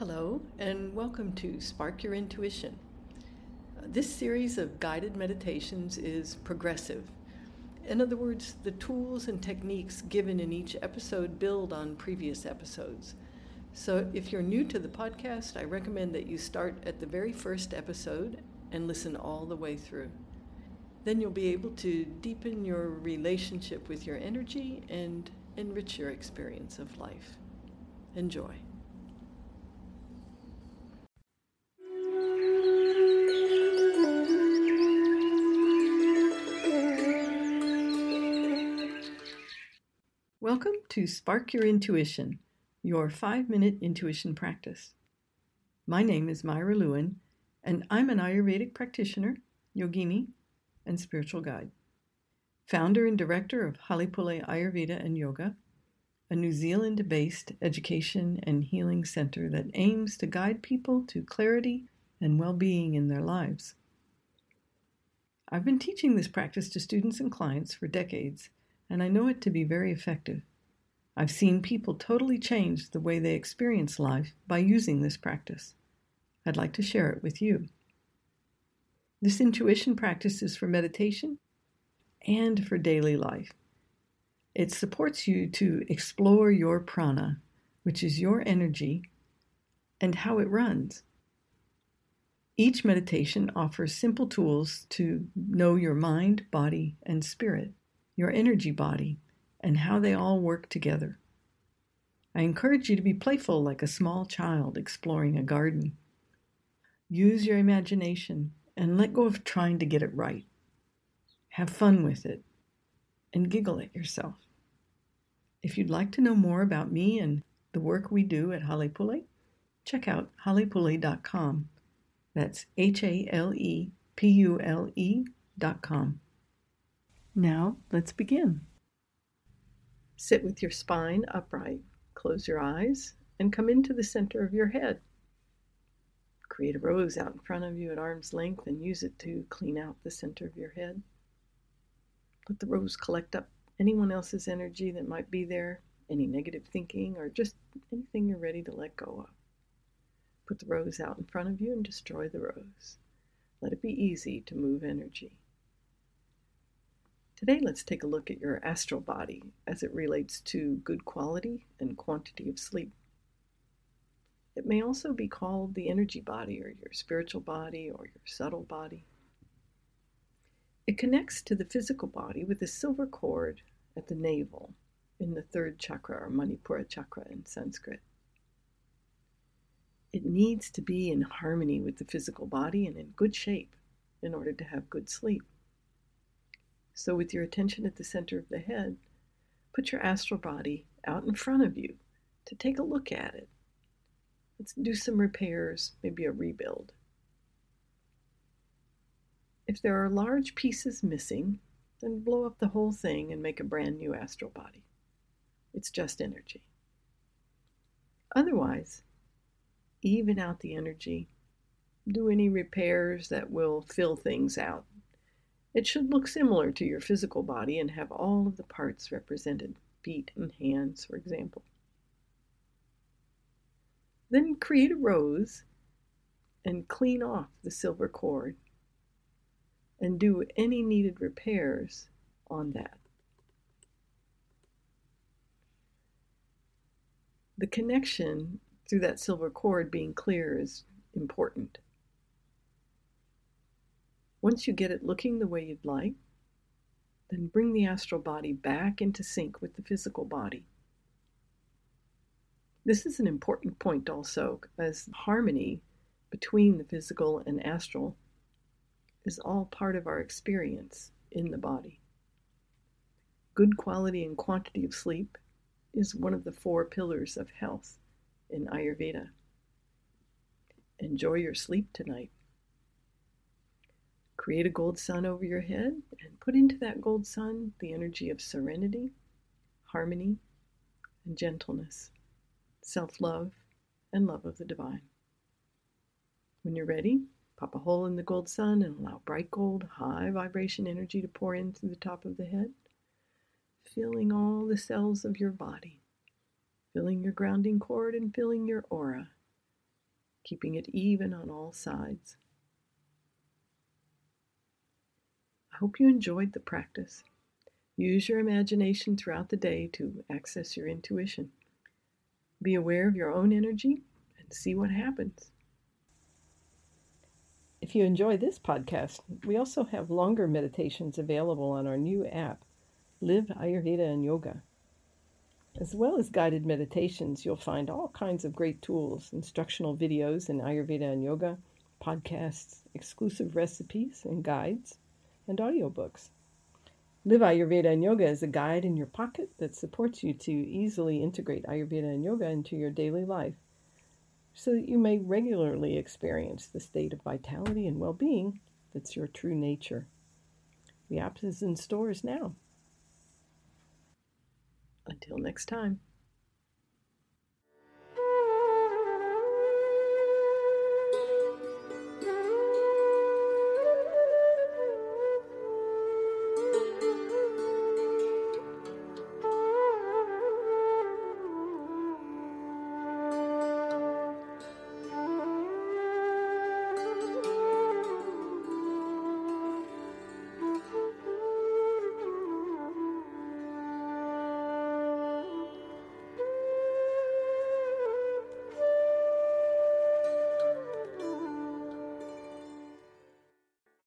Hello, and welcome to Spark Your Intuition. This series of guided meditations is progressive. In other words, the tools and techniques given in each episode build on previous episodes. So if you're new to the podcast, I recommend that you start at the very first episode and listen all the way through. Then you'll be able to deepen your relationship with your energy and enrich your experience of life. Enjoy. Welcome to Spark Your Intuition, your five minute intuition practice. My name is Myra Lewin, and I'm an Ayurvedic practitioner, yogini, and spiritual guide. Founder and director of Halepule Ayurveda and Yoga, a New Zealand based education and healing center that aims to guide people to clarity and well being in their lives. I've been teaching this practice to students and clients for decades, and I know it to be very effective. I've seen people totally change the way they experience life by using this practice. I'd like to share it with you. This intuition practice is for meditation and for daily life. It supports you to explore your prana, which is your energy, and how it runs. Each meditation offers simple tools to know your mind, body, and spirit, your energy body, and how they all work together. I encourage you to be playful like a small child exploring a garden. Use your imagination and let go of trying to get it right. Have fun with it and giggle at yourself. If you'd like to know more about me and the work we do at Halepule, check out halepule.com. That's H A L E P U L E dot com. Now, let's begin. Sit with your spine upright, close your eyes, and come into the center of your head. Create a rose out in front of you at arm's length and use it to clean out the center of your head. Let the rose collect up anyone else's energy that might be there, any negative thinking, or just anything you're ready to let go of. Put the rose out in front of you and destroy the rose. Let it be easy to move energy. Today, let's take a look at your astral body as it relates to good quality and quantity of sleep. It may also be called the energy body or your spiritual body or your subtle body. It connects to the physical body with a silver cord at the navel in the third chakra or Manipura chakra in Sanskrit. It needs to be in harmony with the physical body and in good shape in order to have good sleep. So, with your attention at the center of the head, put your astral body out in front of you to take a look at it. Let's do some repairs, maybe a rebuild. If there are large pieces missing, then blow up the whole thing and make a brand new astral body. It's just energy. Otherwise, even out the energy, do any repairs that will fill things out. It should look similar to your physical body and have all of the parts represented, feet and hands, for example. Then create a rose and clean off the silver cord and do any needed repairs on that. The connection through that silver cord being clear is important. Once you get it looking the way you'd like, then bring the astral body back into sync with the physical body. This is an important point also, as harmony between the physical and astral is all part of our experience in the body. Good quality and quantity of sleep is one of the four pillars of health in Ayurveda. Enjoy your sleep tonight. Create a gold sun over your head and put into that gold sun the energy of serenity, harmony, and gentleness, self love, and love of the divine. When you're ready, pop a hole in the gold sun and allow bright gold, high vibration energy to pour in through the top of the head, filling all the cells of your body, filling your grounding cord and filling your aura keeping it even on all sides. I hope you enjoyed the practice. Use your imagination throughout the day to access your intuition. Be aware of your own energy and see what happens. If you enjoy this podcast, we also have longer meditations available on our new app, Live Ayurveda and Yoga. As well as guided meditations, you'll find all kinds of great tools, instructional videos in Ayurveda and Yoga, podcasts, exclusive recipes and guides, and audiobooks. Live Ayurveda and Yoga is a guide in your pocket that supports you to easily integrate Ayurveda and Yoga into your daily life so that you may regularly experience the state of vitality and well being that's your true nature. The app is in stores now. Until next time.